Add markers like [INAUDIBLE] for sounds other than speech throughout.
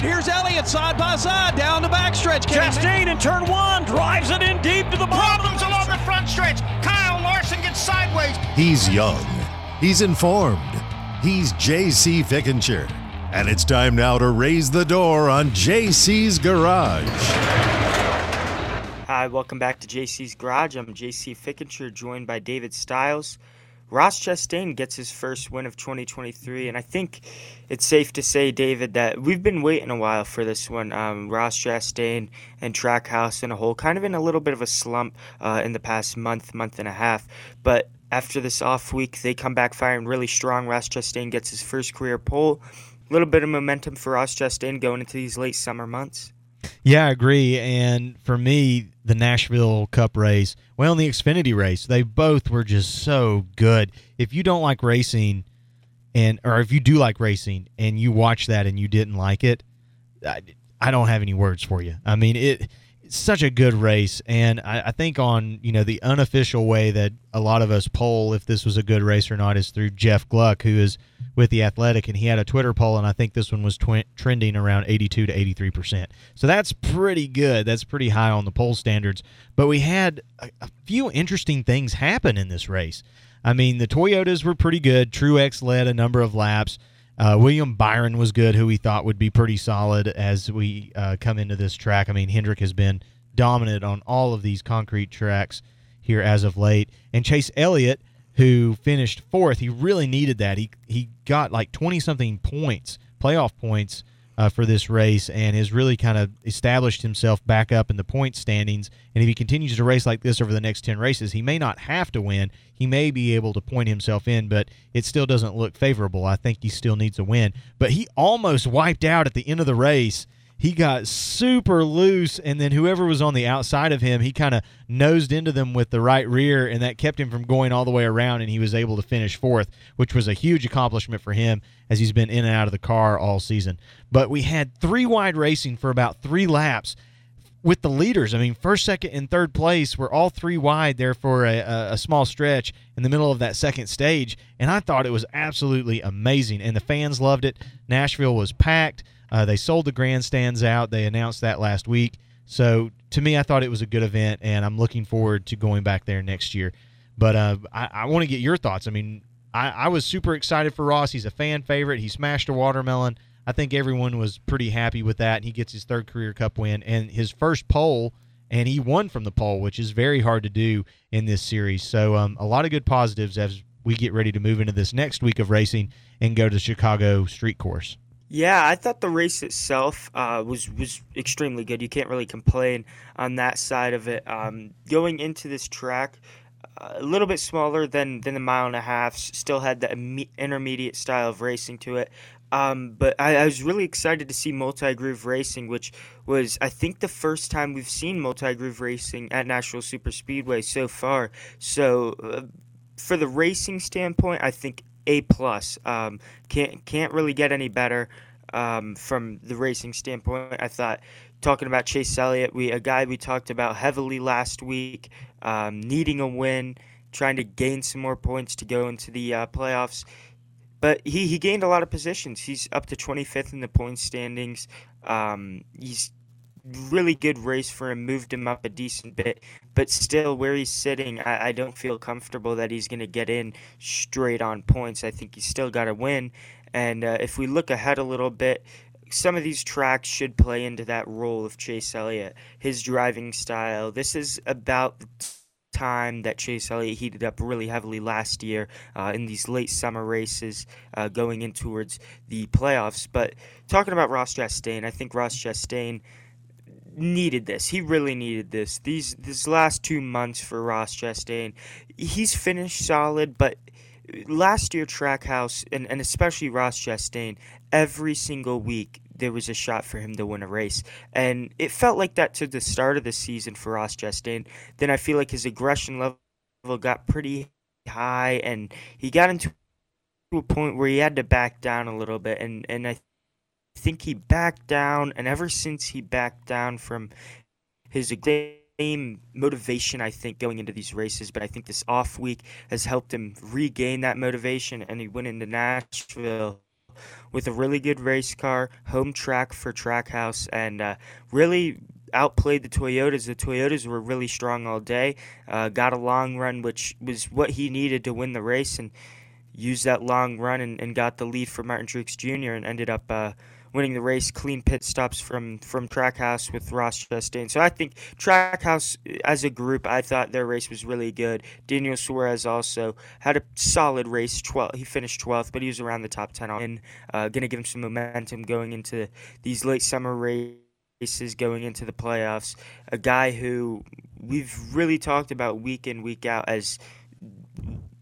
Here's Elliott side by side down the backstretch. Chastain in turn one drives it in deep to the bottom. Problems along the front stretch. Kyle Larson gets sideways. He's young. He's informed. He's JC Fickenshire. And it's time now to raise the door on JC's Garage. Hi, welcome back to JC's Garage. I'm JC Fickenshire, joined by David Styles. Ross Chastain gets his first win of 2023, and I think it's safe to say, David, that we've been waiting a while for this one. Um, Ross Chastain and Trackhouse in a whole, kind of in a little bit of a slump uh, in the past month, month and a half. But after this off week, they come back firing really strong. Ross Chastain gets his first career pole. A little bit of momentum for Ross Chastain going into these late summer months. Yeah, I agree. And for me, the Nashville Cup race, well, in the Xfinity race, they both were just so good. If you don't like racing, and or if you do like racing and you watch that and you didn't like it, I, I don't have any words for you. I mean, it such a good race, and I, I think on you know the unofficial way that a lot of us poll if this was a good race or not is through Jeff Gluck, who is with the Athletic, and he had a Twitter poll, and I think this one was tw- trending around 82 to 83 percent. So that's pretty good. That's pretty high on the poll standards. But we had a, a few interesting things happen in this race. I mean, the Toyotas were pretty good. Truex led a number of laps. Uh, William Byron was good, who we thought would be pretty solid as we uh, come into this track. I mean, Hendrick has been dominant on all of these concrete tracks here as of late. And Chase Elliott, who finished fourth, he really needed that. He he got like twenty something points, playoff points uh, for this race, and has really kind of established himself back up in the point standings. And if he continues to race like this over the next ten races, he may not have to win. He may be able to point himself in, but it still doesn't look favorable. I think he still needs a win. But he almost wiped out at the end of the race he got super loose and then whoever was on the outside of him he kind of nosed into them with the right rear and that kept him from going all the way around and he was able to finish fourth which was a huge accomplishment for him as he's been in and out of the car all season. But we had three wide racing for about three laps with the leaders. I mean first second and third place were all three wide there for a, a small stretch in the middle of that second stage and i thought it was absolutely amazing and the fans loved it. Nashville was packed uh, they sold the grandstands out. They announced that last week. So to me, I thought it was a good event, and I'm looking forward to going back there next year. But uh, I, I want to get your thoughts. I mean, I, I was super excited for Ross. He's a fan favorite. He smashed a watermelon. I think everyone was pretty happy with that. He gets his third career cup win and his first pole, and he won from the pole, which is very hard to do in this series. So um, a lot of good positives as we get ready to move into this next week of racing and go to the Chicago Street Course. Yeah, I thought the race itself uh, was was extremely good. You can't really complain on that side of it. Um, going into this track, uh, a little bit smaller than than the mile and a half, still had the intermediate style of racing to it. Um, but I, I, was really excited to see multi groove racing, which was I think the first time we've seen multi groove racing at Nashville Super Speedway so far. So. Uh, for the racing standpoint, I think a plus. Um, can't can't really get any better um, from the racing standpoint. I thought talking about Chase Elliott, we a guy we talked about heavily last week, um, needing a win, trying to gain some more points to go into the uh, playoffs. But he, he gained a lot of positions. He's up to 25th in the point standings. Um, he's really good race for him, moved him up a decent bit, but still where he's sitting, I, I don't feel comfortable that he's going to get in straight on points. I think he's still got to win. And uh, if we look ahead a little bit, some of these tracks should play into that role of Chase Elliott, his driving style. This is about the time that Chase Elliott heated up really heavily last year uh, in these late summer races uh, going in towards the playoffs. But talking about Ross Chastain, I think Ross Chastain needed this. He really needed this. These these last two months for Ross Chastain, he's finished solid, but last year Trackhouse and, and especially Ross Chastain, every single week there was a shot for him to win a race. And it felt like that to the start of the season for Ross Chastain. Then I feel like his aggression level got pretty high and he got into a point where he had to back down a little bit and, and I think he backed down, and ever since he backed down from his same motivation, I think, going into these races, but I think this off week has helped him regain that motivation, and he went into Nashville with a really good race car, home track for Trackhouse, and uh, really outplayed the Toyotas. The Toyotas were really strong all day, uh, got a long run, which was what he needed to win the race, and used that long run and, and got the lead for Martin Truex Jr. and ended up uh, winning the race. Clean pit stops from from Trackhouse with Ross Chastain. So I think Trackhouse as a group, I thought their race was really good. Daniel Suarez also had a solid race. 12, he finished 12th, but he was around the top 10 and uh, going to give him some momentum going into these late summer races races going into the playoffs. A guy who we've really talked about week in, week out as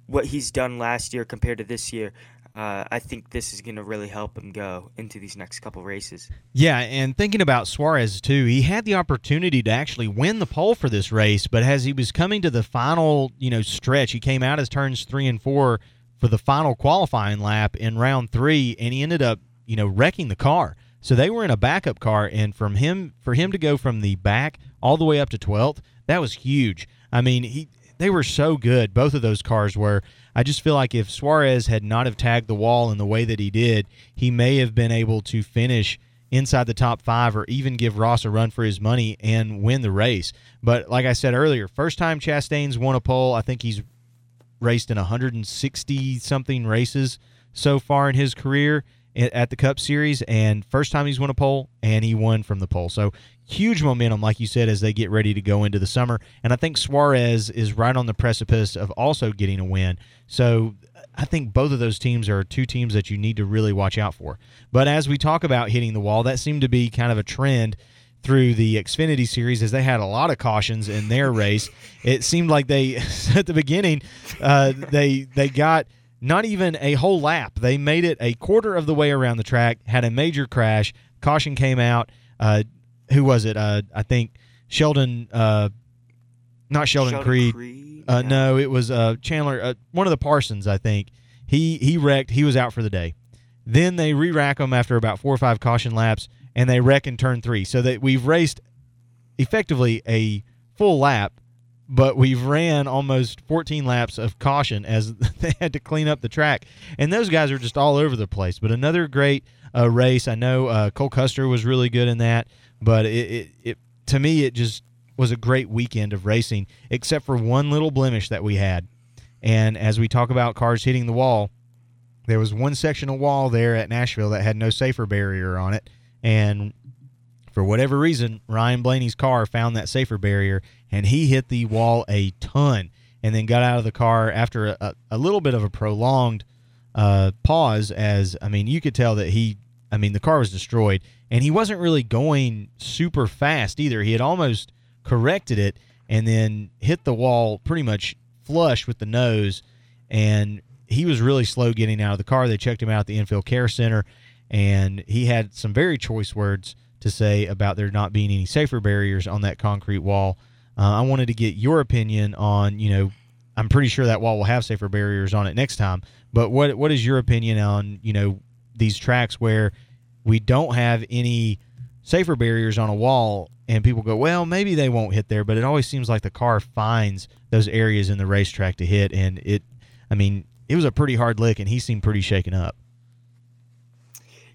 what he's done last year compared to this year. Uh, I think this is going to really help him go into these next couple races. Yeah, and thinking about Suarez too, he had the opportunity to actually win the pole for this race, but as he was coming to the final, you know, stretch, he came out as turns three and four for the final qualifying lap in round three, and he ended up, you know, wrecking the car. So they were in a backup car, and from him for him to go from the back all the way up to 12th, that was huge. I mean, he they were so good. Both of those cars were. I just feel like if Suarez had not have tagged the wall in the way that he did, he may have been able to finish inside the top five or even give Ross a run for his money and win the race. But like I said earlier, first time Chastain's won a pole. I think he's raced in 160 something races so far in his career at the Cup Series, and first time he's won a pole, and he won from the pole. So huge momentum, like you said, as they get ready to go into the summer. And I think Suarez is right on the precipice of also getting a win. So I think both of those teams are two teams that you need to really watch out for. But as we talk about hitting the wall, that seemed to be kind of a trend through the Xfinity series as they had a lot of cautions in their race. It seemed like they [LAUGHS] at the beginning uh, they they got not even a whole lap. They made it a quarter of the way around the track, had a major crash. Caution came out. Uh, who was it? Uh, I think Sheldon, uh, not Sheldon, Sheldon Creed. Creed? Uh, Yeah. no, it was uh, Chandler, uh, one of the Parsons, I think. He he wrecked. He was out for the day. Then they re-rack him after about four or five caution laps, and they wreck in turn three. So that we've raced effectively a full lap, but we've ran almost 14 laps of caution as [LAUGHS] they had to clean up the track. And those guys are just all over the place. But another great uh, race. I know uh, Cole Custer was really good in that, but it, it, it to me it just was a great weekend of racing, except for one little blemish that we had. And as we talk about cars hitting the wall, there was one section of wall there at Nashville that had no safer barrier on it, and for whatever reason, Ryan Blaney's car found that safer barrier, and he hit the wall a ton, and then got out of the car after a, a, a little bit of a prolonged uh, pause. As I mean, you could tell that he, I mean, the car was destroyed, and he wasn't really going super fast either. He had almost corrected it, and then hit the wall pretty much flush with the nose, and he was really slow getting out of the car. They checked him out at the infield care center, and he had some very choice words to say about there not being any safer barriers on that concrete wall. Uh, I wanted to get your opinion on, you know, I'm pretty sure that wall will have safer barriers on it next time. But what what is your opinion on, you know, these tracks where we don't have any safer barriers on a wall and people go, well, maybe they won't hit there, but it always seems like the car finds those areas in the racetrack to hit and it I mean, it was a pretty hard lick and he seemed pretty shaken up.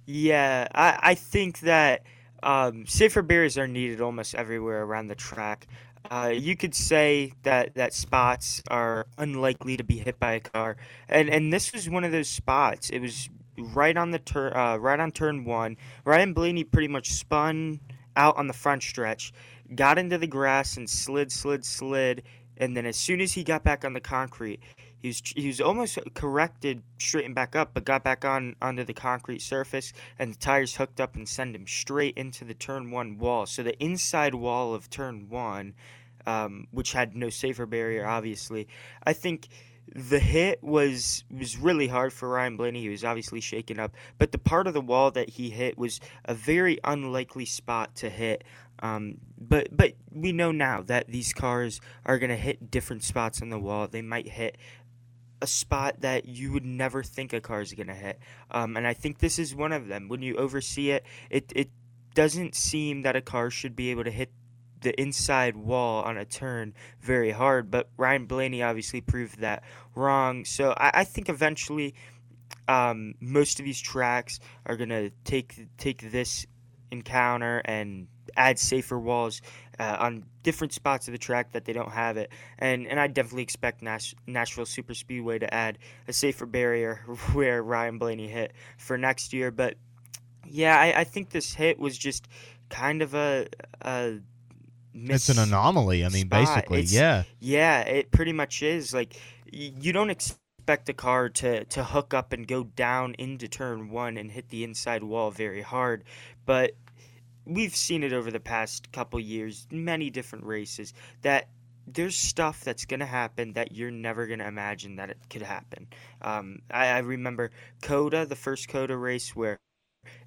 Yeah, I, I think that um, safer barriers are needed almost everywhere around the track. Uh, you could say that, that spots are unlikely to be hit by a car, and and this was one of those spots. It was right on the turn, uh, right on turn one. Ryan Blaney pretty much spun out on the front stretch, got into the grass and slid, slid, slid, and then as soon as he got back on the concrete, he was he was almost corrected, straightened back up, but got back on onto the concrete surface, and the tires hooked up and send him straight into the turn one wall. So the inside wall of turn one, um, which had no safer barrier, obviously, I think the hit was was really hard for Ryan Blaney. He was obviously shaken up, but the part of the wall that he hit was a very unlikely spot to hit. Um, but but we know now that these cars are gonna hit different spots on the wall. They might hit a spot that you would never think a car is gonna hit. Um, and I think this is one of them. When you oversee it, it it doesn't seem that a car should be able to hit the inside wall on a turn very hard, but Ryan Blaney obviously proved that wrong. So I, I think eventually um, most of these tracks are gonna take take this encounter and add safer walls uh, on different spots of the track that they don't have it. And and I definitely expect Nash- Nashville Super Speedway to add a safer barrier [LAUGHS] where Ryan Blaney hit for next year. But yeah, I, I think this hit was just kind of a, a it's an anomaly. I mean, spot. basically, It's- yeah. Yeah, it pretty much is. Like y- you don't expect a car to to hook up and go down into turn 1 and hit the inside wall very hard, but we've seen it over the past couple years, many different races that there's stuff that's going to happen that you're never going to imagine that it could happen. Um, I, I remember COTA, the first COTA race where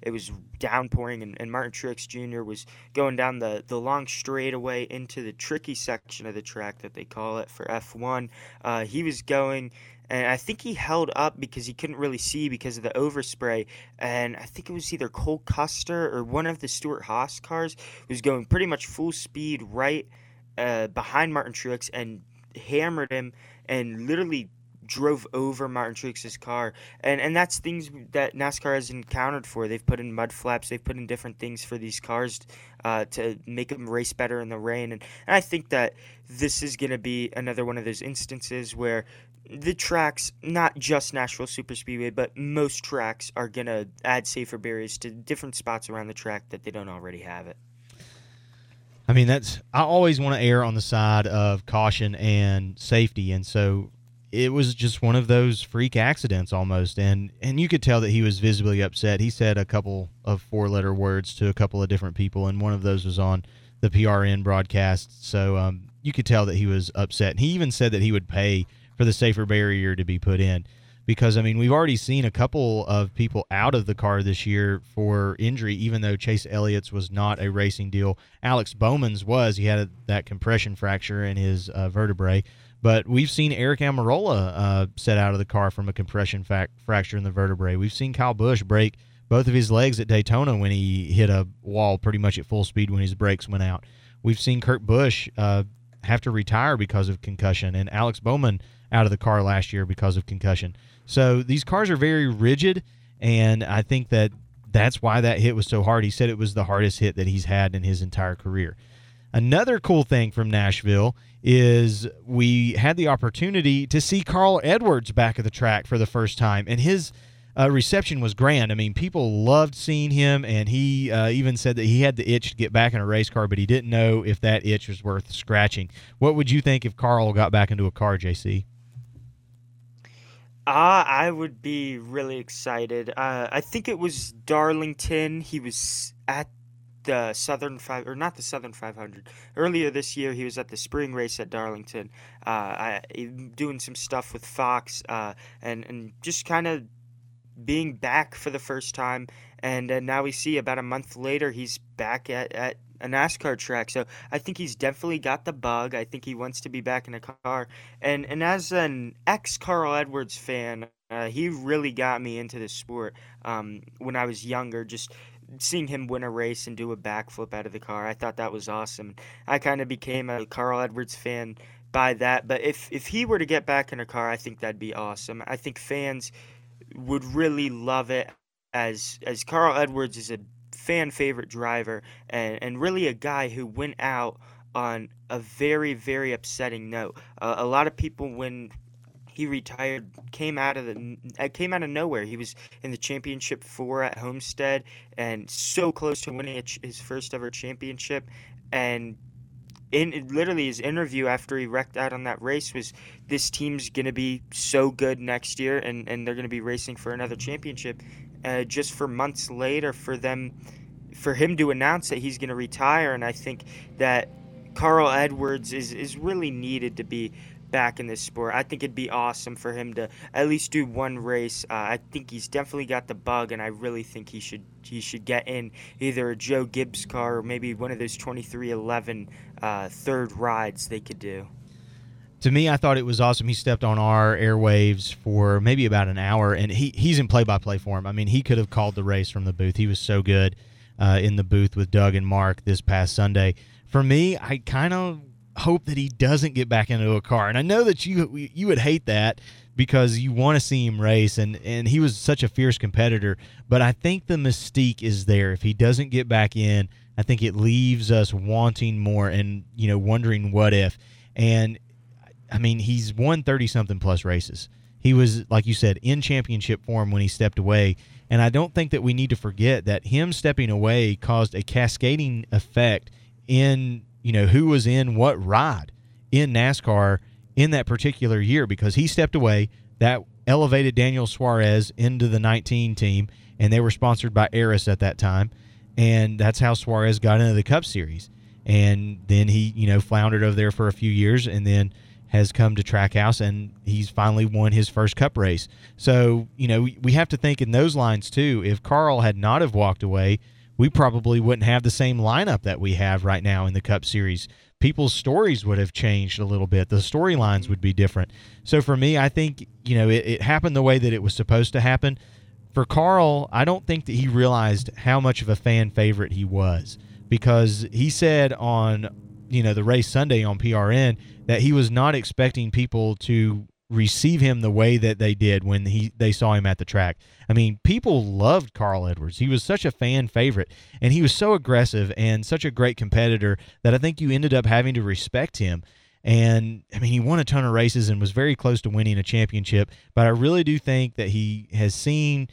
it was downpouring and, and Martin Truex Jr. was going down the, the long straightaway into the tricky section of the track that they call it for F1. Uh, he was going, and I think he held up because he couldn't really see because of the overspray. And I think it was either Cole Custer or one of the Stewart-Haas cars was going pretty much full speed right uh, behind Martin Truex and hammered him and literally drove over Martin Truex's car. And and that's things that NASCAR has encountered for. They've put in mud flaps, they've put in different things for these cars uh, to make them race better in the rain. And, and I think that this is going to be another one of those instances where the tracks, not just Nashville Super Speedway, but most tracks are going to add safer barriers to different spots around the track that they don't already have it. I mean, that's I always want to err on the side of caution and safety, and so it was just one of those freak accidents almost, and and you could tell that he was visibly upset. He said a couple of four letter words to a couple of different people, and one of those was on the PRN broadcast. So um, you could tell that he was upset. He even said that he would pay for the safer barrier to be put in because I mean we've already seen a couple of people out of the car this year for injury, even though Chase Elliott's was not a racing deal. Alex Bowman's was. He had a, that compression fracture in his uh, vertebrae. But we've seen Eric Almirola uh, set out of the car from a compression fracture in the vertebrae. We've seen Kyle Busch break both of his legs at Daytona when he hit a wall pretty much at full speed when his brakes went out. We've seen Kurt Busch uh, have to retire because of concussion, and Alex Bowman out of the car last year because of concussion. So these cars are very rigid, and I think that that's why that hit was so hard. He said it was the hardest hit that he's had in his entire career. Another cool thing from Nashville is we had the opportunity to see Carl Edwards back at the track for the first time, and his uh, reception was grand. I mean, people loved seeing him, and he uh, even said that he had the itch to get back in a race car, but he didn't know if that itch was worth scratching. What would you think if Carl got back into a car, JC? Uh, I would be really excited. Uh, I think it was Darlington. He was at the Southern Five, or not the Southern 500. Earlier this year, he was at the spring race at Darlington, uh, I, doing some stuff with Fox, uh, and and just kind of being back for the first time. And uh, now we see about a month later, he's back at, at a NASCAR track. So I think he's definitely got the bug. I think he wants to be back in a car. And and as an ex Carl Edwards fan, uh, he really got me into the sport um, when I was younger. Just seeing him win a race and do a backflip out of the car, I thought that was awesome. I kind of became a Carl Edwards fan by that. But if if he were to get back in a car, I think that'd be awesome. I think fans would really love it as as Carl Edwards is a fan favorite driver and, and really a guy who went out on a very very upsetting note. Uh, a lot of people when he retired came out of the uh, came out of nowhere. He was in the championship four at Homestead and so close to winning his first ever championship and in literally his interview after he wrecked out on that race was this team's going to be so good next year and, and they're going to be racing for another championship uh, just for months later for them for him to announce that he's going to retire. And i think that carl edwards is, is really needed to be back in this sport. I think it'd be awesome for him to at least do one race. Uh, i think he's definitely got the bug and i really think he should he should get in either a joe gibbs car or maybe one of those 23XI uh, third rides they could do to me, I thought it was awesome. He stepped on our airwaves for maybe about an hour, and he, he's in play by play form. I mean, he could have called the race from the booth. He was so good uh, in the booth with Doug and Mark this past Sunday. For me, I kind of hope that he doesn't get back into a car, and I know that you you would hate that because you want to see him race and and he was such a fierce competitor but I think the mystique is there if he doesn't get back in I think it leaves us wanting more and you know wondering what if and I mean he's won 30 something plus races he was like you said in championship form when he stepped away and I don't think that we need to forget that him stepping away caused a cascading effect in you know who was in what ride in NASCAR in that particular year because he stepped away. That elevated Daniel Suarez into the 19 team, and they were sponsored by ARRIS at that time. And that's how Suarez got into the Cup Series. And then he, you know, floundered over there for a few years and then has come to Trackhouse and he's finally won his first cup race. So, you know, we have to think in those lines too. If Carl had not have walked away, we probably wouldn't have the same lineup that we have right now in the Cup Series people's stories would have changed a little bit. The storylines would be different. So for me, I think, you know, it, it, happened the way that it was supposed to happen. For Carl, I don't think that he realized how much of a fan favorite he was because he said on, you know, the race Sunday on PRN that he was not expecting people to receive him the way that they did when he they saw him at the track. I mean, people loved Carl Edwards. He was such a fan favorite and he was so aggressive and such a great competitor that I think you ended up having to respect him. And I mean, he won a ton of races and was very close to winning a championship, but I really do think that he has seen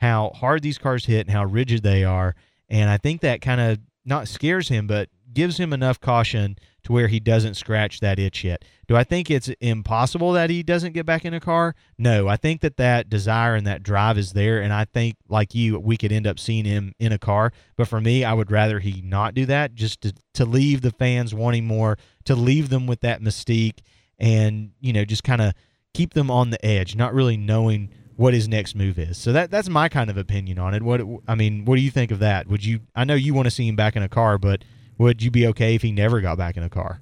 how hard these cars hit and how rigid they are, and I think that kind of not scares him, but gives him enough caution to where he doesn't scratch that itch yet. Do I think it's impossible that he doesn't get back in a car? No, I think that that desire and that drive is there, and I think, like you, we could end up seeing him in a car. But for me, I would rather he not do that, just to to leave the fans wanting more, to leave them with that mystique, and you know, just kind of keep them on the edge, not really knowing what his next move is. So that that's my kind of opinion on it. What I mean, what do you think of that? Would you? I know you want to see him back in a car, but would you be okay if he never got back in a car?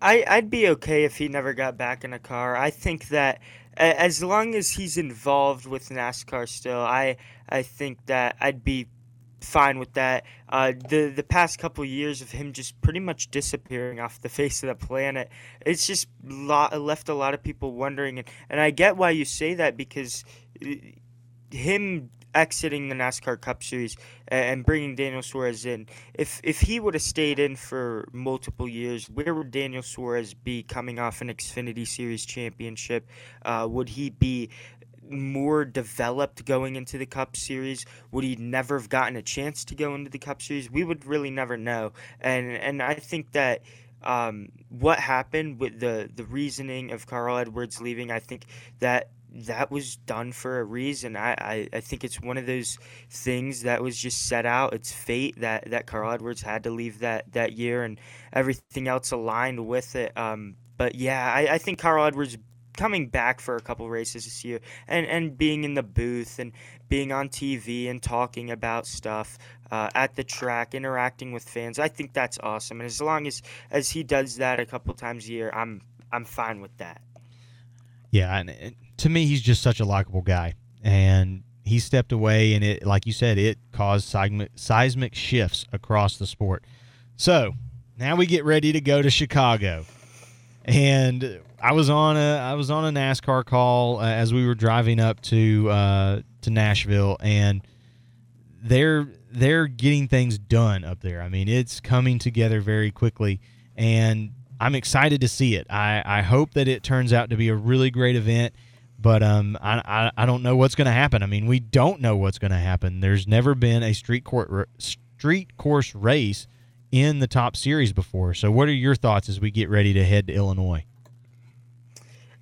I, I'd be okay if he never got back in a car. I think that as long as he's involved with NASCAR still, I I think that I'd be fine with that. Uh, the the past couple years of him just pretty much disappearing off the [LAUGHS] face of the planet, it's just lot, left a lot of people wondering, and, and I get why you say that because uh, him exiting the NASCAR Cup Series and bringing Daniel Suarez in. If if he would have stayed in for multiple years, where would Daniel Suarez be coming off an Xfinity Series championship? Uh, would he be more developed going into the Cup Series? Would he never have gotten a chance to go into the Cup Series? We would really never know. And and I think that um, what happened with the the reasoning of Carl Edwards leaving, I think that that was done for a reason. I, I, I think it's one of those things that was just set out. It's fate that, that Carl Edwards had to leave that, that year and everything else aligned with it. Um, but yeah, I, I think Carl Edwards coming back for a couple races this year and, and being in the booth and being on TV and talking about stuff uh, at the track, interacting with fans. I think that's awesome. And as long as, as he does that a couple times a year, I'm I'm fine with that. Yeah, and to me, he's just such a likable guy, and he stepped away, and it, like you said, it caused seismic, seismic shifts across the sport. So now we get ready to go to Chicago, and I was on a I was on a NASCAR call uh, as we were driving up to uh, to Nashville, and they're they're getting things done up there. I mean, it's coming together very quickly, and I'm excited to see it. I, I hope that it turns out to be a really great event but um, I, I, I don't know what's going to happen. I mean, we don't know what's going to happen. There's never been a street court street course race in the top series before. So, what are your thoughts as we get ready to head to Illinois?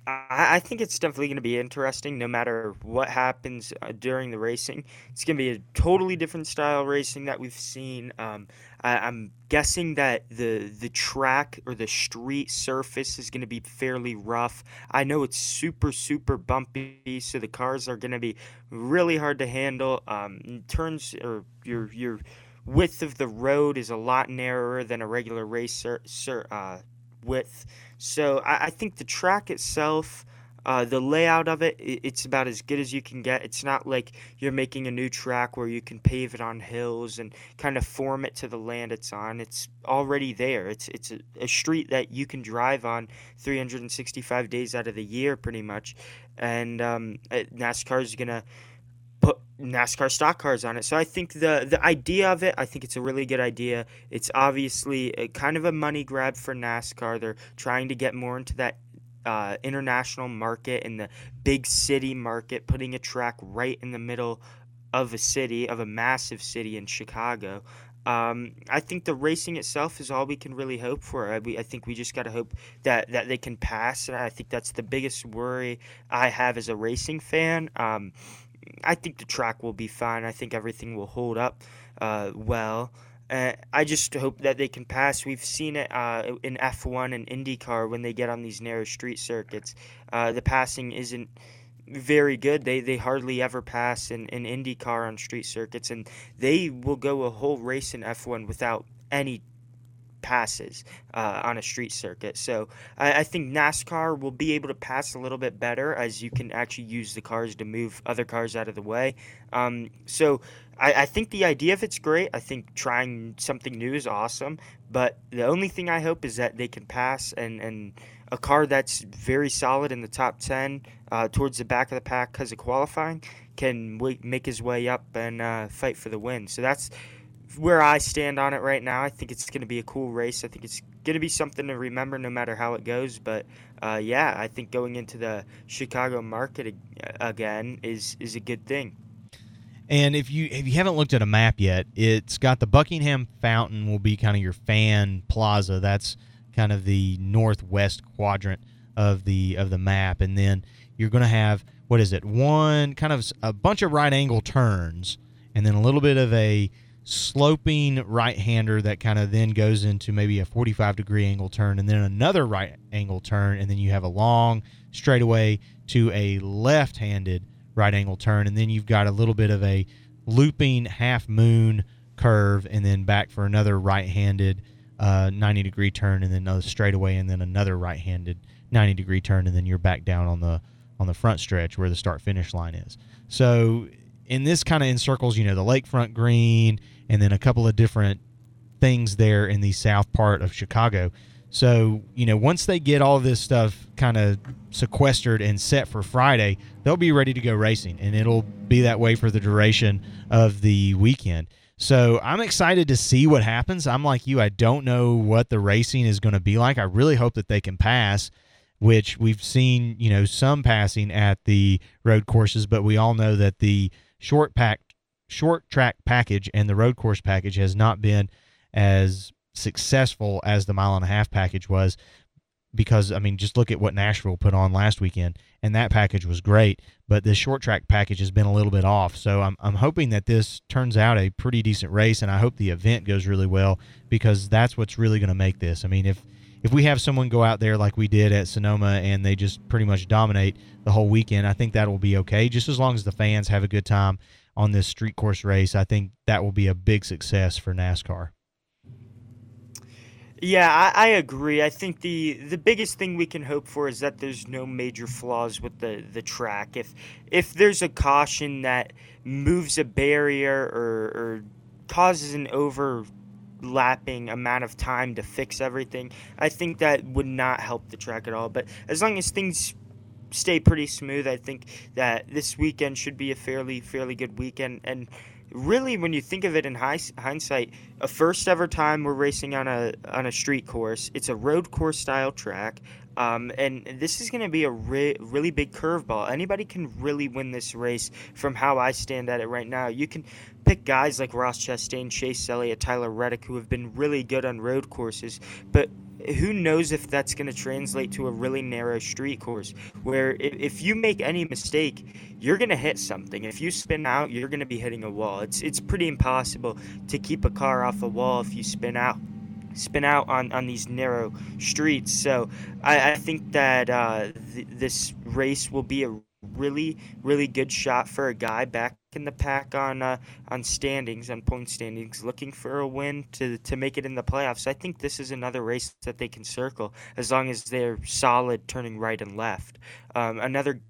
I think it's definitely going to be interesting no matter what happens uh, during the racing. It's going to be a totally different style racing that we've seen. Um, I, am guessing that the the track or the street surface is going to be fairly rough. I know it's super super bumpy, so the cars are going to be really hard to handle. Um, turns or your your width of the road is a lot narrower than a regular race uh, width. So I, I think the track itself Uh, the layout of it, it's about as good as you can get. It's not like you're making a new track where you can pave it on hills and kind of form it to the land it's on. It's already there. It's it's a, a street that you can drive on 365 days out of the year, pretty much. And um, NASCAR is gonna put NASCAR stock cars on it. So I think the the idea of it, I think it's a really good idea. It's obviously a, kind of a money grab for NASCAR. They're trying to get more into that uh, international market and the big city market, putting a track right in the middle of a city, of a massive city in Chicago. Um, I think the racing itself is all we can really hope for. I, we, I think we just got to hope that, that they can pass. And I think that's the biggest worry I have as a racing fan. Um, I think the track will be fine. I think everything will hold up uh, well. Uh, I just hope that they can pass. We've seen it uh, in F1 and IndyCar when they get on these narrow street circuits. Uh, the passing isn't very good. They they hardly ever pass in, in IndyCar on street circuits, and they will go a whole race in F1 without any passes uh, on a street circuit. So I, I, think NASCAR will be able to pass a little bit better as you can actually use the cars to move other cars out of the way. Um, so I, I, think the idea of it's great. I think trying something new is awesome. But the only thing I hope is that they can pass and, and a car that's very solid in the top 10 uh, towards the back of the pack because of qualifying can w- make his way up and uh, fight for the win. So that's where I stand on it right now. I think it's going to be a cool race. I think it's going to be something to remember no matter how it goes. But uh, yeah, I think going into the Chicago market again is is a good thing. And if you if you haven't looked at a map yet, it's got the Buckingham Fountain will be kind of your fan plaza. That's kind of the northwest quadrant of the of the map, and then you're going to have what is it? One kind of a bunch of right angle turns, and then a little bit of a sloping right hander that kind of then goes into maybe a 45 degree angle turn and then another right angle turn and then you have a long straightaway to a left handed right angle turn and then you've got a little bit of a looping half moon curve and then back for another right handed uh, 90 degree turn and then another straightaway and then another right handed 90 degree turn and then you're back down on the on the front stretch where the start finish line is. So in this kind of encircles you know the lakefront green and then a couple of different things there in the south part of Chicago. So, you know, once they get all this stuff kind of sequestered and set for Friday, they'll be ready to go racing, and it'll be that way for the duration of the weekend. So, I'm excited to see what happens. I'm like you, I don't know what the racing is going to be like. I really hope that they can pass, which we've seen, you know, some passing at the road courses, but we all know that the short pack short track package and the road course package has not been as successful as the mile and a half package was because I mean just look at what Nashville put on last weekend and that package was great but this short track package has been a little bit off. So I'm I'm hoping that this turns out a pretty decent race and I hope the event goes really well because that's what's really going to make this. I mean if if we have someone go out there like we did at Sonoma and they just pretty much dominate the whole weekend I think that will be okay just as long as the fans have a good time on this street course race, I think that will be a big success for NASCAR. Yeah, I, I, agree. I think the the biggest thing we can hope for is that there's no major flaws with the, the track. If if there's a caution that moves a barrier or, or causes an overlapping amount of time to fix everything, I think that would not help the track at all. But as long as things stay pretty smooth. I think that this weekend should be a fairly fairly good weekend. And really, when you think of it in hindsight, a first ever time we're racing on a on a street course. It's a road course style track. Um, and this is going to be a re- really big curveball. Anybody can really win this race from how I stand at it right now. You can pick guys like Ross Chastain, Chase Elliott, Tyler Reddick, who have been really good on road courses, but who knows if that's going to translate to a really narrow street course where if you make any mistake you're going to hit something. If you spin out you're going to be hitting a wall. It's it's pretty impossible to keep a car off a wall if you spin out spin out on, on these narrow streets. So I, I think that uh, th- this race will be a really, really good shot for a guy back in the pack on uh, on standings, on point standings, looking for a win to to make it in the playoffs. I think this is another race that they can circle as long as they're solid, turning right and left. Um, another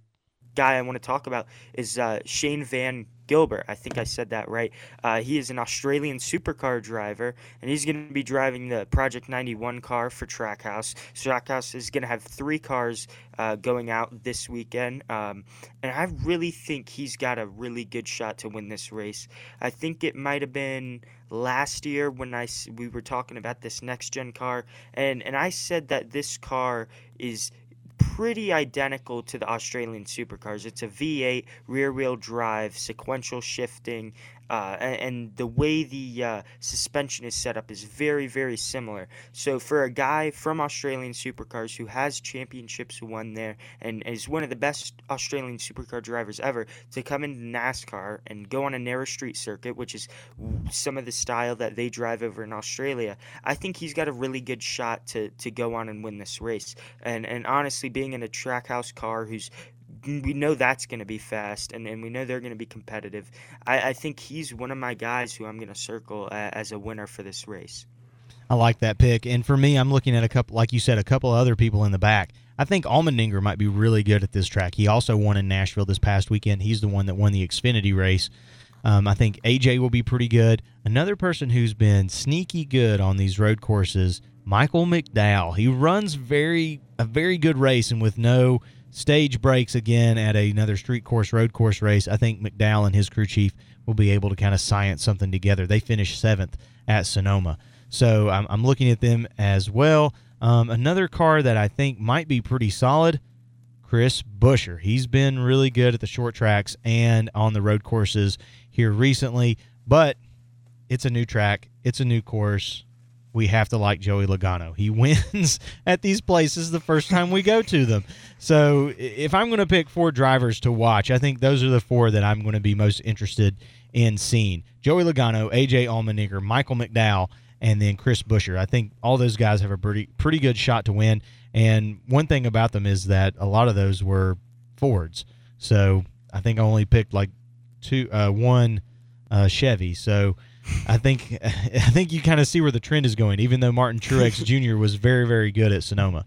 guy I want to talk about is uh, Shane Van Gilbert. I think I said that right. Uh, he is an Australian supercar driver, and he's going to be driving the Project 91 car for Trackhouse. Trackhouse is going to have three cars uh, going out this weekend, um, and I really think he's got a really good shot to win this race. I think it might have been last year when I we were talking about this next gen car, and and I said that this car is pretty identical to the Australian supercars. It's a V8 rear wheel drive, sequential shifting, uh, and, the way the uh, suspension is set up is very, very similar. So for a guy from Australian Supercars who has championships won there and is one of the best Australian supercar drivers ever to come into NASCAR and go on a narrow street circuit, which is some of the style that they drive over in Australia, I think he's got a really good shot to, to go on and win this race. And and honestly, being in a trackhouse car who's we know that's going to be fast and, and we know they're going to be competitive. I, I think he's one of my guys who I'm going to circle as a winner for this race. I like that pick. And for me, I'm looking at a couple, like you said, a couple other people in the back. I think Allmendinger might be really good at this track. He also won in Nashville this past weekend. He's the one that won the Xfinity race. Um, I think AJ will be pretty good. Another person who's been sneaky good on these road courses, Michael McDowell. He runs very a very good race, and with no stage breaks again at another street course road course race, I think McDowell and his crew chief will be able to kind of science something together. They finished seventh at Sonoma, so I'm, I'm looking at them as well. Um, another car that I think might be pretty solid, Chris Buescher. He's been really good at the short tracks and on the road courses here recently, but it's a new track, it's a new course we have to like Joey Logano. He [LAUGHS] wins at these places the first time we go to them. So if I'm going to pick four drivers to watch, I think those are the four that I'm going to be most interested in seeing. Joey Logano, AJ Allmendinger, Michael McDowell, and then Chris Buescher. I think all those guys have a pretty pretty good shot to win. And one thing about them is that a lot of those were Fords. So I think I only picked like two, uh, one uh, Chevy. So I think [LAUGHS] I think you kind of see where the trend is going. Even though Martin Truex [LAUGHS] Jr. was very very good at Sonoma.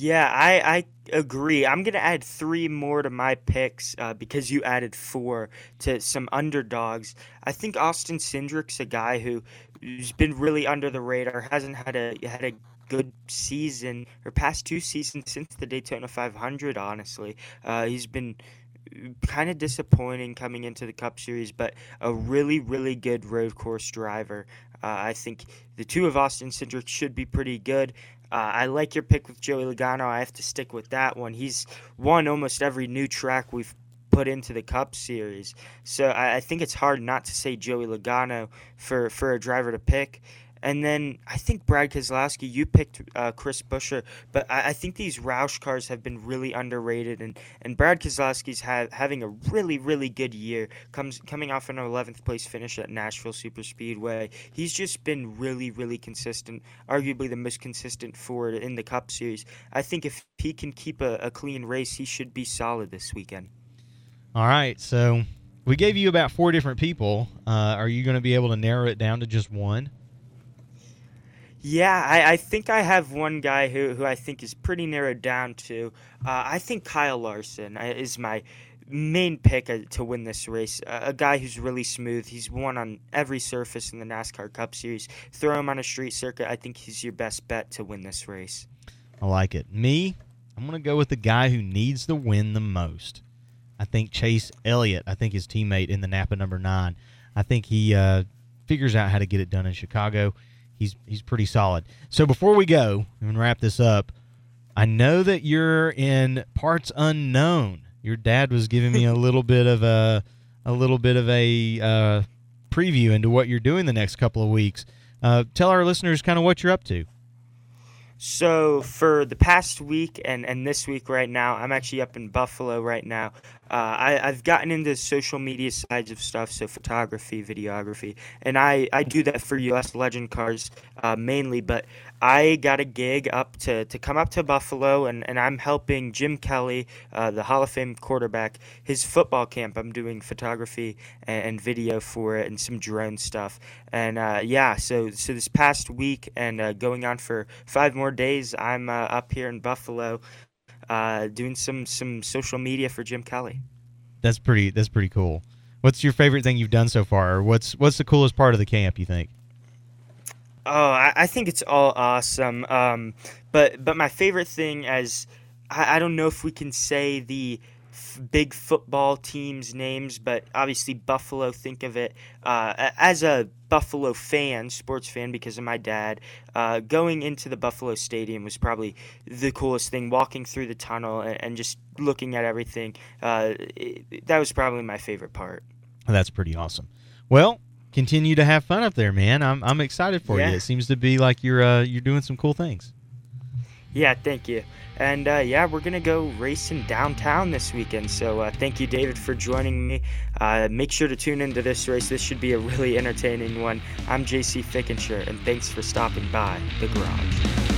Yeah, I, I agree. I'm gonna add three more to my picks uh, because you added four to some underdogs. I think Austin Cindric's a guy who, who's been really under the radar, hasn't had a had a good season or past two seasons since the Daytona 500. Honestly, uh, he's been kind of disappointing coming into the Cup Series, but a really, really good road course driver. Uh, I think the two of Austin Cindric should be pretty good. Uh, I like your pick with Joey Logano. I have to stick with that one. He's won almost every new track we've put into the Cup Series, so I, I think it's hard not to say Joey Logano for for a driver to pick. And then I think Brad Keselowski, you picked uh, Chris Buescher, but I, I, think these Roush cars have been really underrated, and, and Brad Keselowski's ha- having a really really good year. Comes coming off an 11th place finish at Nashville Super Speedway. He's just been really really consistent, arguably the most consistent Ford in the Cup Series. I think if he can keep a, a clean race, he should be solid this weekend. All right, so we gave you about four different people. Uh, are you going to be able to narrow it down to just one? Yeah, I, I think I have one guy who, who I think is pretty narrowed down to. Uh, I think Kyle Larson uh, is my main pick uh, to win this race. A guy who's really smooth. He's won on every surface in the NASCAR Cup Series. Throw him on a street circuit. I think he's your best bet to win this race. I like it. Me, I'm going to go with the guy who needs the win the most. I think Chase Elliott. I think his teammate in the Napa number nine. I think he uh, figures out how to get it done in Chicago he's he's pretty solid. So before we go and wrap this up, I know that you're in parts unknown. Your dad was giving me a [LAUGHS] little bit of a a little bit of a uh, preview into what you're doing the next couple of weeks. Uh, tell our listeners kind of what you're up to. So for the past week and, and this week right now, I'm actually up in Buffalo right now. uh, I, I've gotten into social media sides of stuff, so photography, videography, and I, I do that for U.S. Legend Cars uh, mainly. But I got a gig up to, to come up to Buffalo, and, and I'm helping Jim Kelly, uh, the Hall of Fame quarterback, his football camp. I'm doing photography and, and video for it, and some drone stuff. And uh, yeah, so so this past week and uh, going on for five more days, I'm uh, up here in Buffalo uh, doing some some social media for Jim Kelly. That's pretty. That's pretty cool. What's your favorite thing you've done so far? What's what's the coolest part of the camp? You think? Oh, I, I think it's all awesome. Um, but but my favorite thing, as I, I don't know if we can say the f- big football teams' names, but obviously Buffalo. Think of it uh, as a Buffalo fan, sports fan, because of my dad. Uh, going into the Buffalo Stadium was probably the coolest thing. Walking through the tunnel and, and just looking at everything. Uh, that was probably my favorite part. That's pretty awesome. Well, continue to have fun up there, man. I'm I'm excited for Yeah. you. It seems to be like you're uh, you're doing some cool things. Yeah, thank you. And uh, yeah, we're gonna go racing downtown this weekend. So uh, thank you, David, for joining me. Uh, make sure to tune into this race. This should be a really entertaining one. I'm JC Fickenshire, and thanks for stopping by the garage.